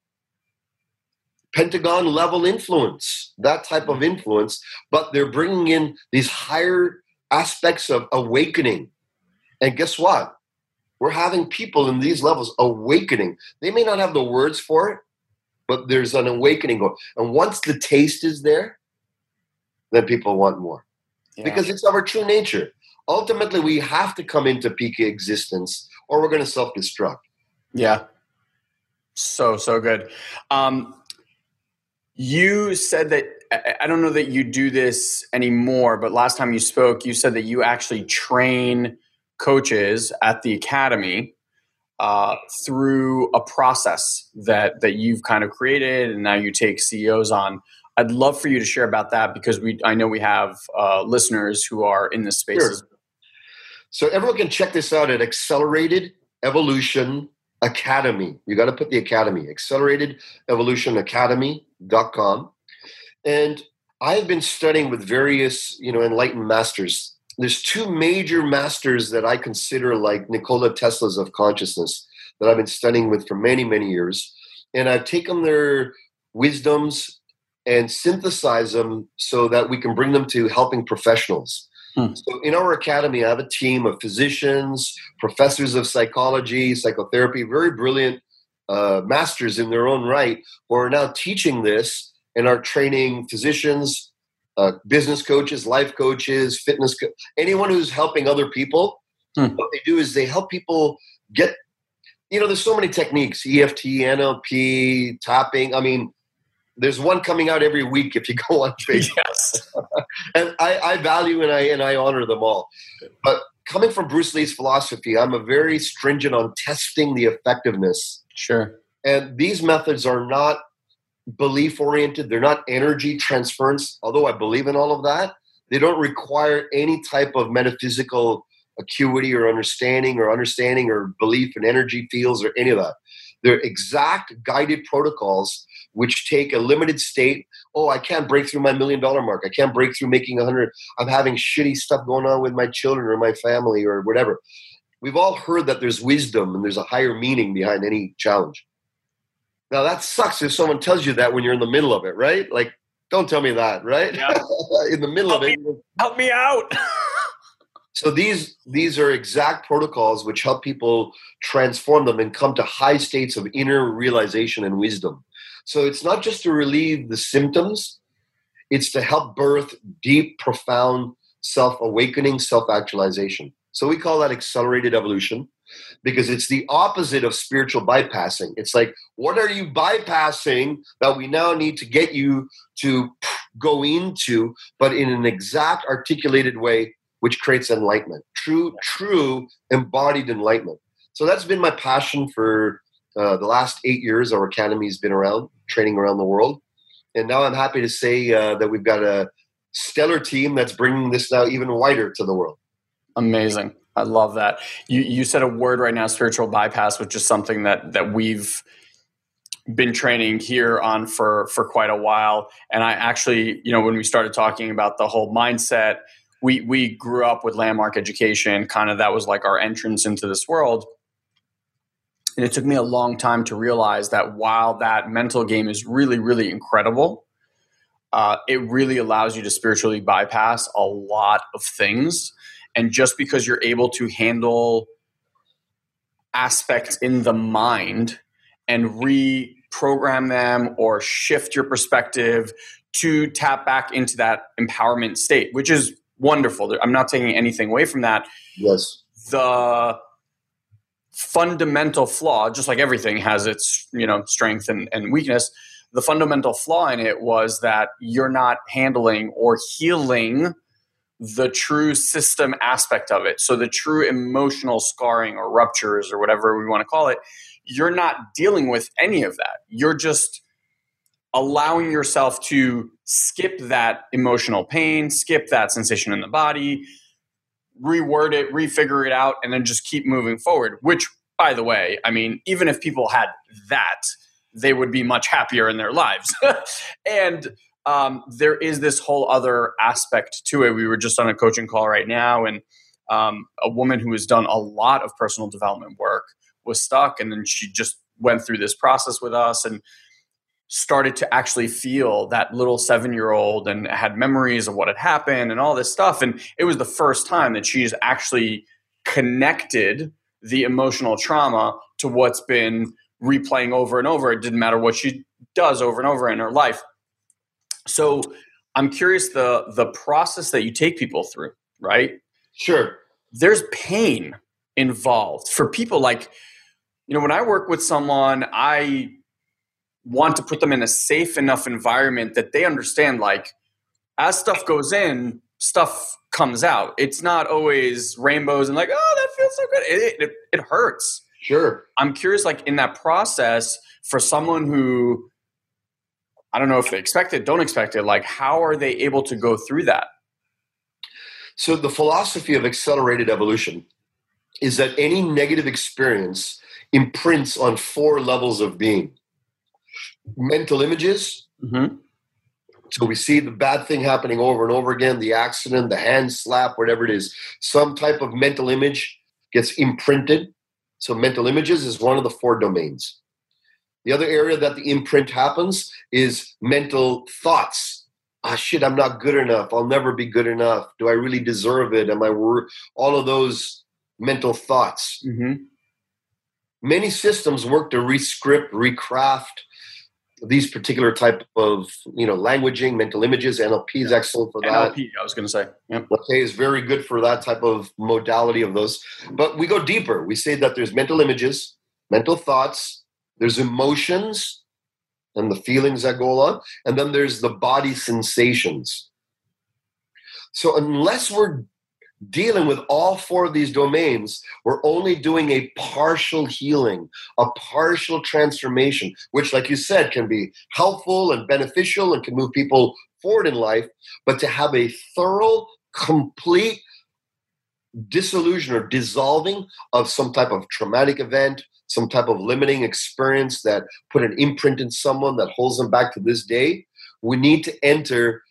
Pentagon level influence, that type of influence. But they're bringing in these higher aspects of awakening. And guess what? We're having people in these levels awakening. They may not have the words for it, but there's an awakening going. And once the taste is there, then people want more yeah. because it's our true nature. Ultimately, we have to come into peak existence or we're going to self destruct. Yeah. So, so good. Um, you said that, I don't know that you do this anymore, but last time you spoke, you said that you actually train coaches at the academy uh, through a process that that you've kind of created, and now you take CEOs on. I'd love for you to share about that because we I know we have uh, listeners who are in this space. Sure. So everyone can check this out at Accelerated Evolution Academy. You got to put the academy, Accelerated Evolution Academy.com. And I've been studying with various, you know, enlightened masters. There's two major masters that I consider like Nikola Tesla's of consciousness that I've been studying with for many, many years. And I've taken their wisdoms and synthesize them so that we can bring them to helping professionals. Hmm. So in our academy, I have a team of physicians, professors of psychology, psychotherapy, very brilliant uh, masters in their own right, who are now teaching this and are training physicians, uh, business coaches, life coaches, fitness, co- anyone who's helping other people. Hmm. What they do is they help people get, you know, there's so many techniques EFT, NLP, tapping. I mean, there's one coming out every week if you <laughs> go on <laughs> Facebook. Yes. <laughs> and I, I, value and I and I honor them all. But coming from Bruce Lee's philosophy, I'm a very stringent on testing the effectiveness. Sure. And these methods are not belief oriented, they're not energy transference, although I believe in all of that. They don't require any type of metaphysical acuity or understanding or understanding or belief in energy fields or any of that. They're exact guided protocols which take a limited state. Oh, I can't break through my million dollar mark. I can't break through making a hundred. I'm having shitty stuff going on with my children or my family or whatever. We've all heard that there's wisdom and there's a higher meaning behind any challenge. Now that sucks if someone tells you that when you're in the middle of it, right? Like, don't tell me that, right? Yeah. <laughs> in the middle help of it, me, help me out. <laughs> so these these are exact protocols which help people transform them and come to high states of inner realization and wisdom. So it's not just to relieve the symptoms, it's to help birth deep, profound self awakening, self actualization. So we call that accelerated evolution because it's the opposite of spiritual bypassing. It's like, what are you bypassing that we now need to get you to go into, but in an exact articulated way, which creates enlightenment, true, true embodied enlightenment. So that's been my passion for uh, the last eight years. Our academy's been around, training around the world, and now I'm happy to say uh, that we've got a stellar team that's bringing this now even wider to the world. Amazing. I love that. You you said a word right now, spiritual bypass, which is something that that we've been training here on for for quite a while. And I actually, you know, when we started talking about the whole mindset, we we grew up with landmark education. Kind of that was like our entrance into this world. And it took me a long time to realize that while that mental game is really, really incredible, uh, it really allows you to spiritually bypass a lot of things. And just because you're able to handle aspects in the mind and reprogram them or shift your perspective to tap back into that empowerment state, which is wonderful. I'm not taking anything away from that. Yes. The fundamental flaw, just like everything has its you know strength and, and weakness, the fundamental flaw in it was that you're not handling or healing the true system aspect of it. So the true emotional scarring or ruptures or whatever we want to call it, you're not dealing with any of that. You're just allowing yourself to skip that emotional pain, skip that sensation in the body, reword it, refigure it out, and then just keep moving forward. Which, by the way, I mean, even if people had that, they would be much happier in their lives. <laughs> and um, there is this whole other aspect to it. We were just on a coaching call right now, and um, a woman who has done a lot of personal development work was stuck and then she just went through this process with us and started to actually feel that little seven year old and had memories of what had happened and all this stuff and it was the first time that she's actually connected the emotional trauma to what's been replaying over and over it didn't matter what she does over and over in her life so i'm curious the the process that you take people through right? Sure. There's pain involved for people like you know when i work with someone i want to put them in a safe enough environment that they understand like as stuff goes in stuff comes out. It's not always rainbows and like oh that feels so good. It, it, it hurts. Sure. I'm curious like in that process for someone who i don't know if they expect it don't expect it like how are they able to go through that so the philosophy of accelerated evolution is that any negative experience imprints on four levels of being mental images. Mm-hmm. So we see the bad thing happening over and over again the accident, the hand slap, whatever it is. Some type of mental image gets imprinted. So mental images is one of the four domains. The other area that the imprint happens is mental thoughts. Ah, shit, I'm not good enough. I'll never be good enough. Do I really deserve it? Am I worth all of those mental thoughts? Mm-hmm. Many systems work to rescript, recraft, these particular type of you know languaging mental images nlp is yeah. excellent for that nlp i was going to say yep. okay is very good for that type of modality of those but we go deeper we say that there's mental images mental thoughts there's emotions and the feelings that go on and then there's the body sensations so unless we're dealing with all four of these domains, we're only doing a partial healing, a partial transformation, which, like you said, can be helpful and beneficial and can move people forward in life. But to have a thorough, complete dissolution or dissolving of some type of traumatic event, some type of limiting experience that put an imprint in someone that holds them back to this day, we need to enter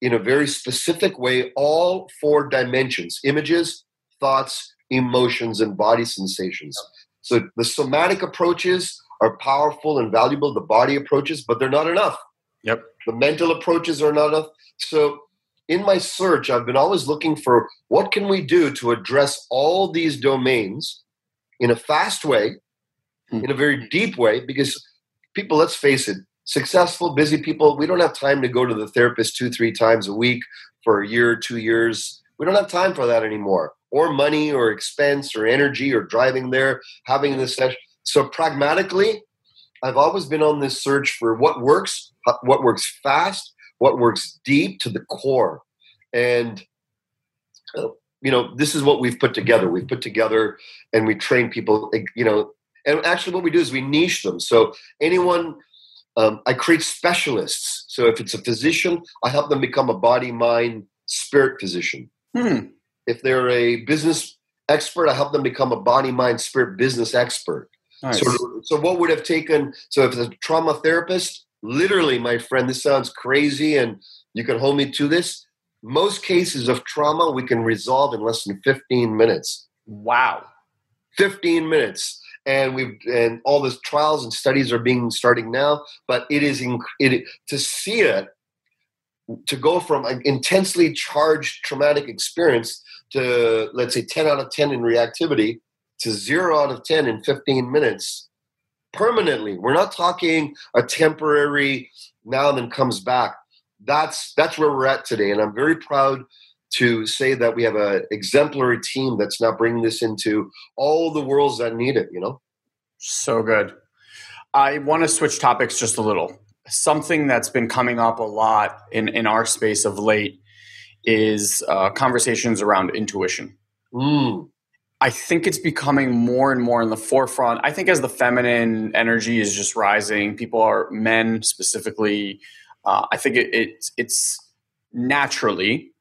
in a very specific way all four dimensions images, thoughts, emotions, and body sensations. So the somatic approaches are powerful and valuable, the body approaches, but they're not enough. Yep. The mental approaches are not enough. So in my search, I've been always looking for what can we do to address all these domains in a fast way. In a very deep way, because people, let's face it, successful, busy people, we don't have time to go to the therapist two, three times a week for a year, two years. We don't have time for that anymore, or money, or expense, or energy, or driving there, having this session. So, pragmatically, I've always been on this search for what works, what works fast, what works deep to the core. And, you know, this is what we've put together. We've put together and we train people, eh, you know, and actually what we do is we niche them. So, anyone um, I create specialists. So if it's a physician, I help them become a body, mind, spirit physician. Hmm. If they're a business expert, I help them become a body, mind, spirit business expert. Nice. So, so what would have taken? So if it's a trauma therapist, literally, my friend, this sounds crazy, and you can hold me to this. Most cases of trauma we can resolve in less than 15 minutes. Wow. 15 minutes and we've and all the trials and studies are being starting now but it is inc- it to see it to go from an intensely charged traumatic experience to let's say 10 out of 10 in reactivity to 0 out of 10 in 15 minutes permanently. We're not talking a temporary now and then comes back. That's that's where we're at today and i'm very proud to say that we have an exemplary team that's now bringing this into all the worlds that need it, you know? So good. I want to switch topics just a little. Something that's been coming up a lot in, in our space of late is uh, conversations around intuition. Mm. I think it's becoming more and more in the forefront. I think as the feminine energy is just rising, people are men specifically. Uh, I think it, it, it's naturally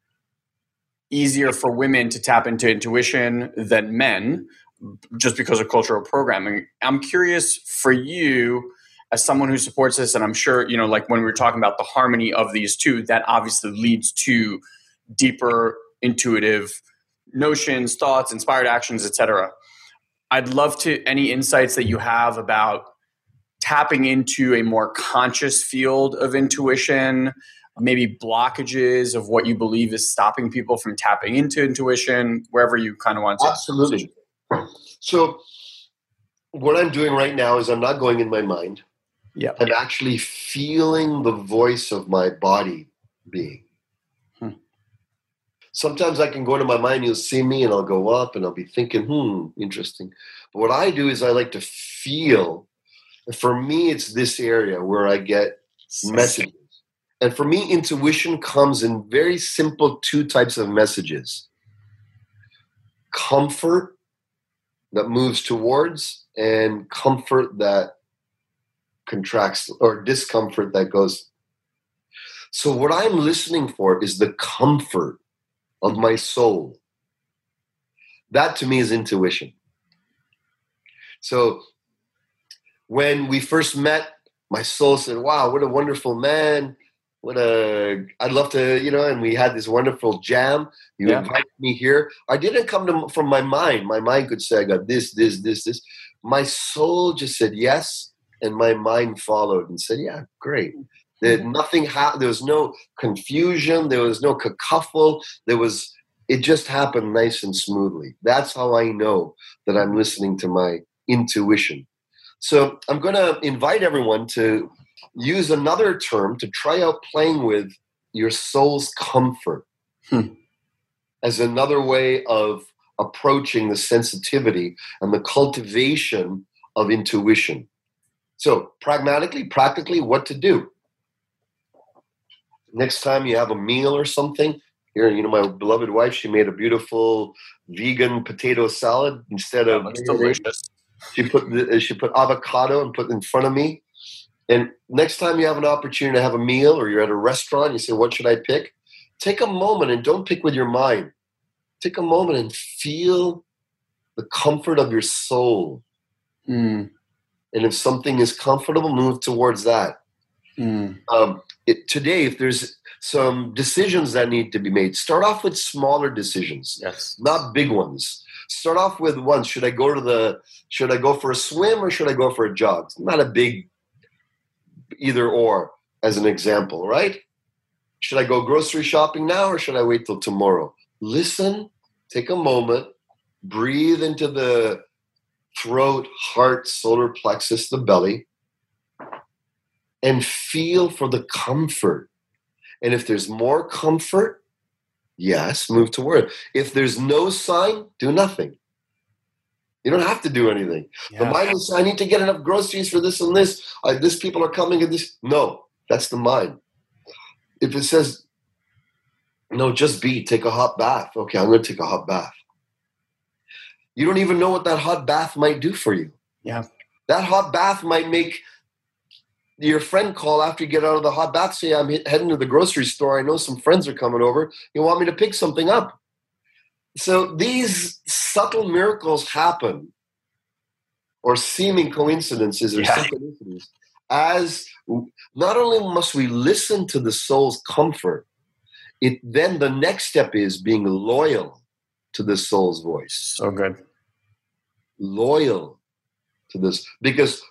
easier for women to tap into intuition than men just because of cultural programming. I'm curious for you as someone who supports this and I'm sure, you know, like when we were talking about the harmony of these two, that obviously leads to deeper intuitive notions, thoughts, inspired actions, etc. I'd love to any insights that you have about tapping into a more conscious field of intuition, maybe blockages of what you believe is stopping people from tapping into intuition, wherever you kind of want to. Absolutely. So, what I'm doing right now is I'm not going in my mind. Yeah. I'm actually feeling the voice of my body being. Hmm. Sometimes I can go into my mind, you'll see me, and I'll go up and I'll be thinking, hmm, interesting. But what I do is I like to feel. For me, it's this area where I get messages. And for me, intuition comes in very simple two types of messages comfort that moves towards, and comfort that contracts, or discomfort that goes. So, what I'm listening for is the comfort of my soul. That to me is intuition. So when we first met, my soul said, Wow, what a wonderful man. What a, I'd love to, you know, and we had this wonderful jam. You yeah. invited me here. I didn't come to, from my mind. My mind could say, I got this, this, this, this. My soul just said yes, and my mind followed and said, Yeah, great. That mm-hmm. nothing happened. There was no confusion. There was no cacophony. There was, it just happened nice and smoothly. That's how I know that I'm listening to my intuition. So I'm going to invite everyone to use another term to try out playing with your soul's comfort hmm. as another way of approaching the sensitivity and the cultivation of intuition. So, pragmatically, practically, what to do. Next time you have a meal or something, here, you know, my beloved wife, she made a beautiful vegan potato salad instead of delicious. She put she put avocado and put in front of me. And next time you have an opportunity to have a meal or you're at a restaurant, you say, "What should I pick?" Take a moment and don't pick with your mind. Take a moment and feel the comfort of your soul. Mm. And if something is comfortable, move towards that. Mm. Um, it, today, if there's some decisions that need to be made, start off with smaller decisions, yes, not big ones start off with one. Should I go to the? Should I go for a swim or should I go for a jog? It's not a big either or as an example, right? Should I go grocery shopping now or should I wait till tomorrow? Listen, take a moment, breathe into the throat, heart, solar plexus, the belly, and feel for the comfort. And if there's more comfort, Yes, move toward. If there's no sign, do nothing. You don't have to do anything. Yeah. The mind is, I need to get enough groceries for this and this. Uh, this people are coming and this. No, that's the mind. If it says, no, just be, take a hot bath. Okay, I'm going to take a hot bath. You don't even know what that hot bath might do for you. Yeah. That hot bath might make your friend call after you get out of the hot bath, say, I'm heading to the grocery store. I know some friends are coming over. You want me to pick something up? So these subtle miracles happen, or seeming coincidences or yeah. synchronicities, as not only must we listen to the soul's comfort, it then the next step is being loyal to the soul's voice. So good. Loyal to this. Because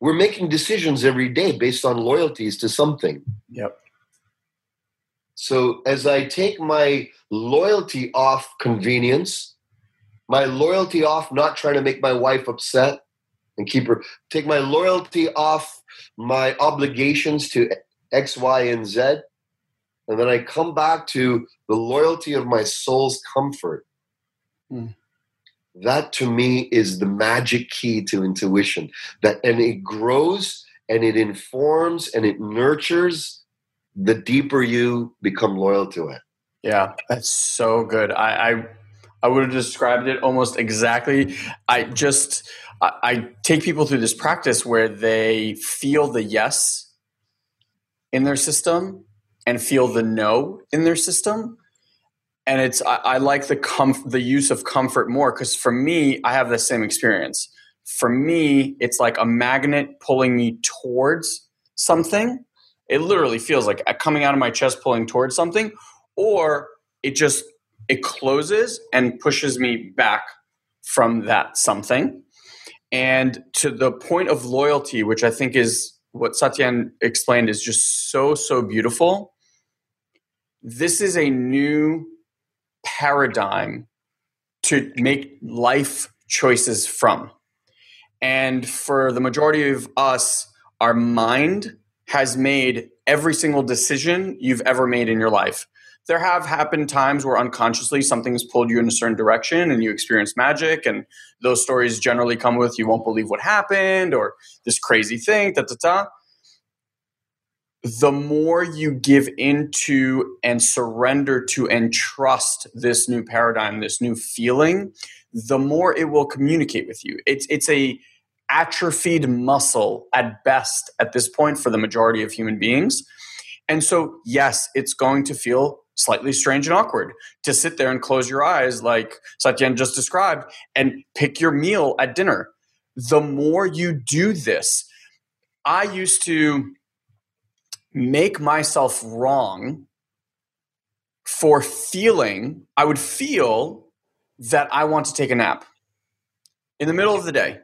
we're making decisions every day based on loyalties to something. Yep. So as I take my loyalty off convenience, my loyalty off not trying to make my wife upset and keep her, take my loyalty off my obligations to X, Y, and Z, and then I come back to the loyalty of my soul's comfort. Mm that to me is the magic key to intuition that and it grows and it informs and it nurtures the deeper you become loyal to it yeah that's so good i i, I would have described it almost exactly i just I, I take people through this practice where they feel the yes in their system and feel the no in their system and it's I, I like the comf- the use of comfort more because for me, I have the same experience. For me, it's like a magnet pulling me towards something. It literally feels like coming out of my chest, pulling towards something, or it just it closes and pushes me back from that something. And to the point of loyalty, which I think is what Satyen explained, is just so, so beautiful. This is a new paradigm to make life choices from. And for the majority of us, our mind has made every single decision you've ever made in your life. There have happened times where unconsciously something has pulled you in a certain direction and you experience magic, and those stories generally come with you won't believe what happened or this crazy thing, da da da. The more you give into and surrender to and trust this new paradigm, this new feeling, the more it will communicate with you. It's it's a atrophied muscle at best at this point for the majority of human beings. And so, yes, it's going to feel slightly strange and awkward to sit there and close your eyes, like Satyen just described, and pick your meal at dinner. The more you do this, I used to make myself wrong for feeling, I would feel that I want to take a nap in the middle of the day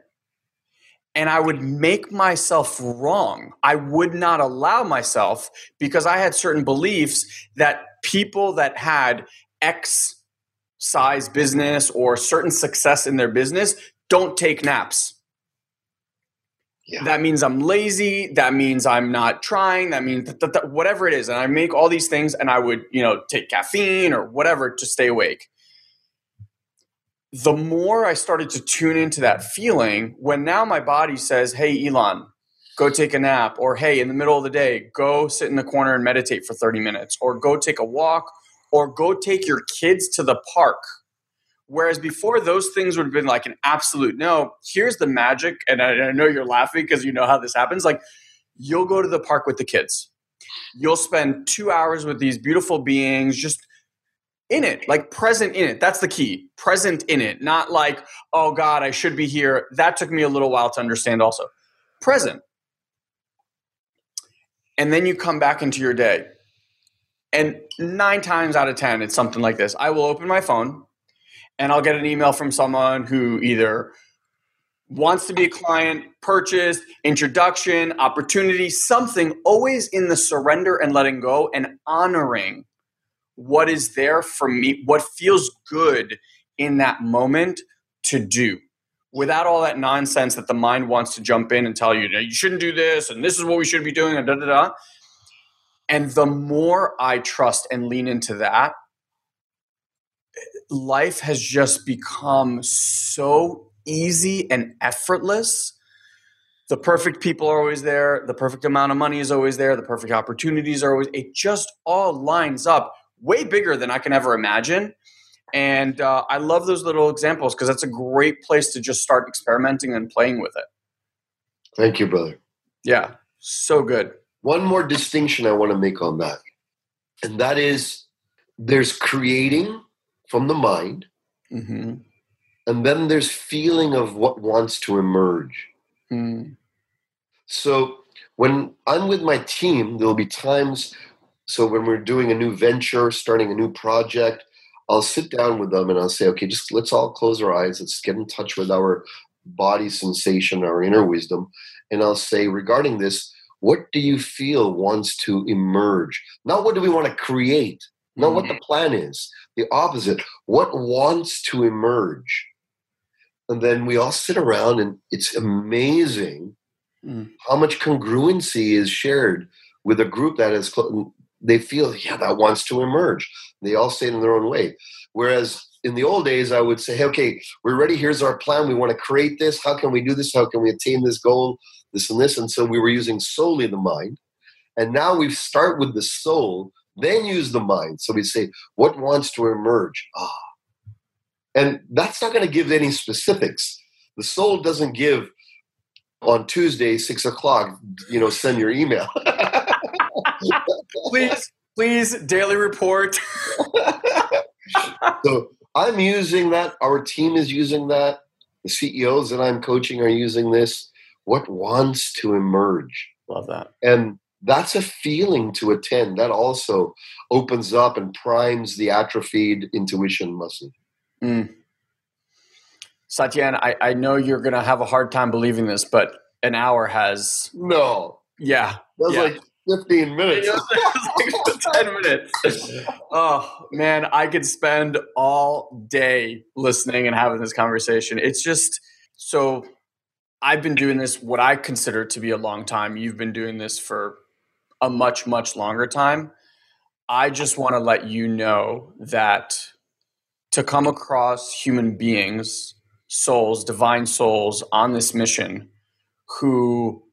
and I would make myself wrong. I would not allow myself because I had certain beliefs that people that had X size business or certain success in their business don't take naps. Yeah. That means I'm lazy. That means I'm not trying. That means th- th- th- whatever it is. And I make all these things and I would, you know, take caffeine or whatever to stay awake the more I started to tune into that feeling, when now my body says, Hey, Elon, go take a nap, or Hey, in the middle of the day, go sit in the corner and meditate for 30 minutes, or go take a walk, or go take your kids to the park. Whereas before, those things would have been like an absolute no. Here's the magic. And I, I know you're laughing because you know how this happens. Like, you'll go to the park with the kids, you'll spend two hours with these beautiful beings, just in it, like present in it. That's the key. Present in it, not like, oh God, I should be here. That took me a little while to understand also. Present. And then you come back into your day. And nine times out of 10, it's something like this I will open my phone and I'll get an email from someone who either wants to be a client, purchase, introduction, opportunity, something always in the surrender and letting go and honoring what is there for me, what feels good in that moment to do without all that nonsense that the mind wants to jump in and tell you, you shouldn't do this and this is what we should be doing and da da da. And the more I trust and lean into that, life has just become so easy and effortless. The perfect people are always there. The perfect amount of money is always there. The perfect opportunities are always, it just all lines up way bigger than I can ever imagine. And uh, I love those little examples because that's a great place to just start experimenting and playing with it. Thank you, brother. Yeah, so good. One more distinction I want to make on that, and that is there's creating from the mind, mm-hmm. and then there's feeling of what wants to emerge. Mm. So when I'm with my team, there'll be times so when we're doing a new venture, starting a new project, I'll sit down with them and I'll say, okay, just let's all close our eyes. Let's get in touch with our body sensation, our inner wisdom. And I'll say, regarding this, what do you feel wants to emerge? Not what do we want to create, not what the mm-hmm. plan is. The opposite. What wants to emerge? And then we all sit around, and it's amazing mm. how much congruency is shared with a group that is they feel, yeah, that wants to emerge. They all say it in their own way. Whereas in the old days, I would say, hey, okay, we're ready. Here's our plan. We want to create this. How can we do this? How can we attain this goal? This and this. And so we were using solely the mind. And now we start with the soul, then use the mind. So we say, what wants to emerge? Ah. And that's not going to give any specifics. The soul doesn't give on Tuesday, six o'clock, you know, send your email. <laughs> please, please, daily report. <laughs> so I'm using that. Our team is using that. The CEOs that I'm coaching are using this. What wants to emerge? Love that. And that's a feeling to attend. That also opens up and primes the atrophied intuition muscle. Mm. Satyen, I, I know you're going to have a hard time believing this, but an hour has. No. Yeah. That was yeah. like 15 minutes. <laughs> 10 minutes. Oh, man, I could spend all day listening and having this conversation. It's just so I've been doing this what I consider to be a long time. You've been doing this for a much, much longer time. I just want to let you know that to come across human beings souls, divine souls on this mission who,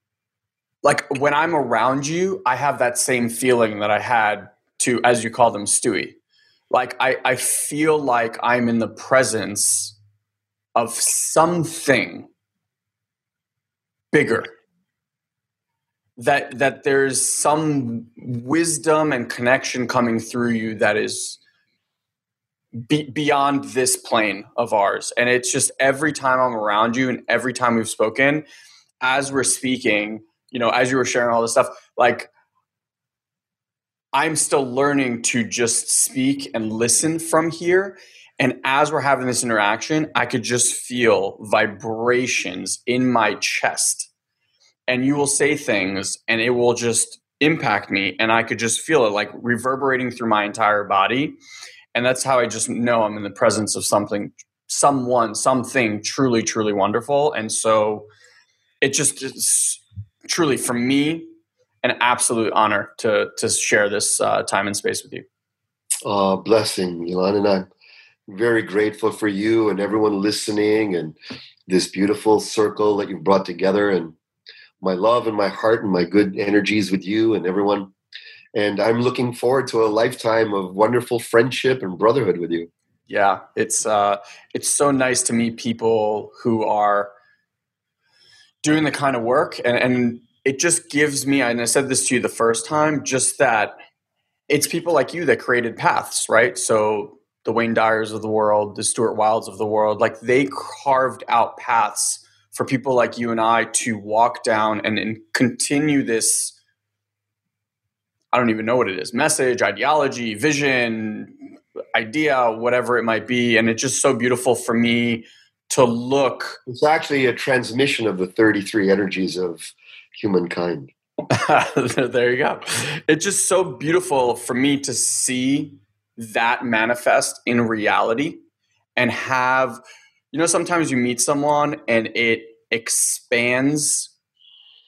like, when I'm around you, I have that same feeling that I had to, as you call them, Stewie. Like, I, I feel like I'm in the presence of something bigger that that there's some wisdom and connection coming through you that is be, beyond this plane of ours. And it's just every time I'm around you and every time we've spoken, as we're speaking, you know, as you were sharing all this stuff, like I'm still learning to just speak and listen from here. And as we're having this interaction, I could just feel vibrations in my chest. And you will say things and it will just impact me. And I could just feel it like reverberating through my entire body and that's how i just know i'm in the presence of something someone something truly truly wonderful and so it just truly for me an absolute honor to to share this uh, time and space with you. Uh, blessing Elon, and i'm very grateful for you and everyone listening and this beautiful circle that you've brought together and my love and my heart and my good energies with you and everyone. And I'm looking forward to a lifetime of wonderful friendship and brotherhood with you. Yeah, it's uh, it's so nice to meet people who are doing the kind of work, and, and it just gives me. And I said this to you the first time, just that it's people like you that created paths, right? So the Wayne Dyers of the world, the Stuart Wildes of the world, like they carved out paths for people like you and I to walk down and, and continue this I don't even know what it is message, ideology, vision, idea, whatever it might be. And it's just so beautiful for me to look. It's actually a transmission of the 33 energies of humankind. <laughs> there you go. It's just so beautiful for me to see that manifest in reality and have, you know, sometimes you meet someone and it expands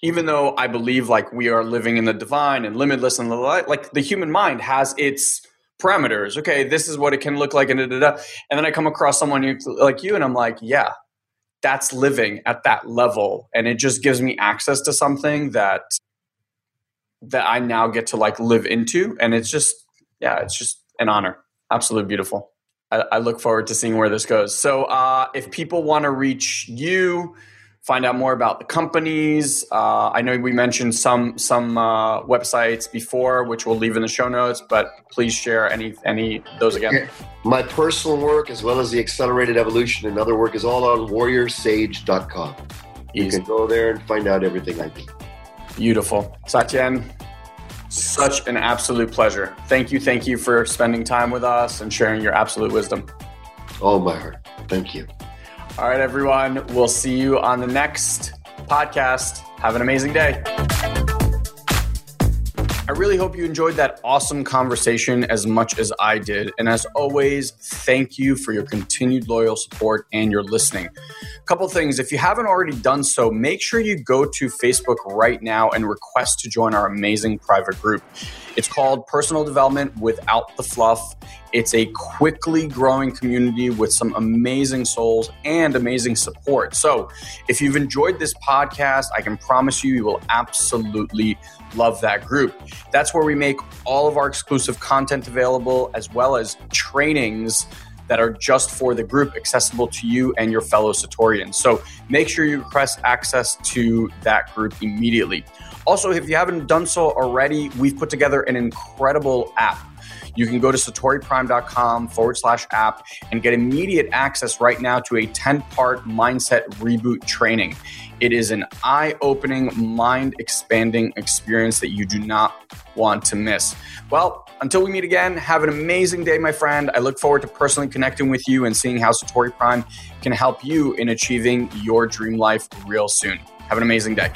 even though I believe like we are living in the divine and limitless and the like the human mind has its parameters. Okay, this is what it can look like and da, da, da. and then I come across someone like you and I'm like, yeah, that's living at that level and it just gives me access to something that that I now get to like live into and it's just yeah, it's just an honor. Absolutely beautiful. I, I look forward to seeing where this goes. So uh, if people want to reach you, find out more about the companies. Uh, I know we mentioned some some uh, websites before, which we'll leave in the show notes. But please share any any those again. My personal work, as well as the accelerated evolution and other work, is all on warriorsage.com. Easy. You can go there and find out everything I do. Beautiful, Satyen. Such an absolute pleasure. Thank you, thank you for spending time with us and sharing your absolute wisdom. Oh my heart. Thank you. All right, everyone. We'll see you on the next podcast. Have an amazing day. I really hope you enjoyed that awesome conversation as much as I did. And as always, thank you for your continued loyal support and your listening. A couple things if you haven't already done so, make sure you go to Facebook right now and request to join our amazing private group. It's called Personal Development Without the Fluff. It's a quickly growing community with some amazing souls and amazing support. So, if you've enjoyed this podcast, I can promise you, you will absolutely love that group. That's where we make all of our exclusive content available, as well as trainings that are just for the group, accessible to you and your fellow Satorians. So make sure you request access to that group immediately. Also, if you haven't done so already, we've put together an incredible app you can go to satoriprime.com forward slash app and get immediate access right now to a 10 part mindset reboot training. It is an eye opening, mind expanding experience that you do not want to miss. Well, until we meet again, have an amazing day, my friend. I look forward to personally connecting with you and seeing how Satori Prime can help you in achieving your dream life real soon. Have an amazing day.